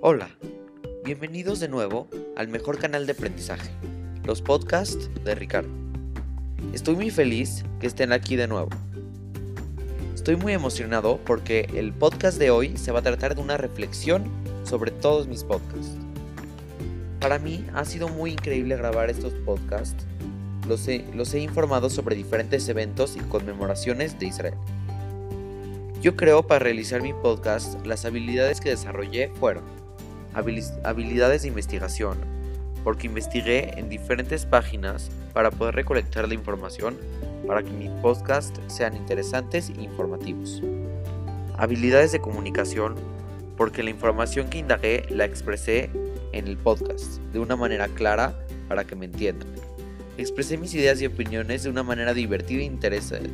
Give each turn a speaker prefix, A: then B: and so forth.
A: Hola, bienvenidos de nuevo al mejor canal de aprendizaje, los podcasts de Ricardo. Estoy muy feliz que estén aquí de nuevo. Estoy muy emocionado porque el podcast de hoy se va a tratar de una reflexión sobre todos mis podcasts. Para mí ha sido muy increíble grabar estos podcasts. Los he, los he informado sobre diferentes eventos y conmemoraciones de Israel. Yo creo para realizar mi podcast las habilidades que desarrollé fueron habilidades de investigación, porque investigué en diferentes páginas para poder recolectar la información para que mis podcasts sean interesantes e informativos. Habilidades de comunicación, porque la información que indagué la expresé en el podcast de una manera clara para que me entiendan. Expresé mis ideas y opiniones de una manera divertida e interesante.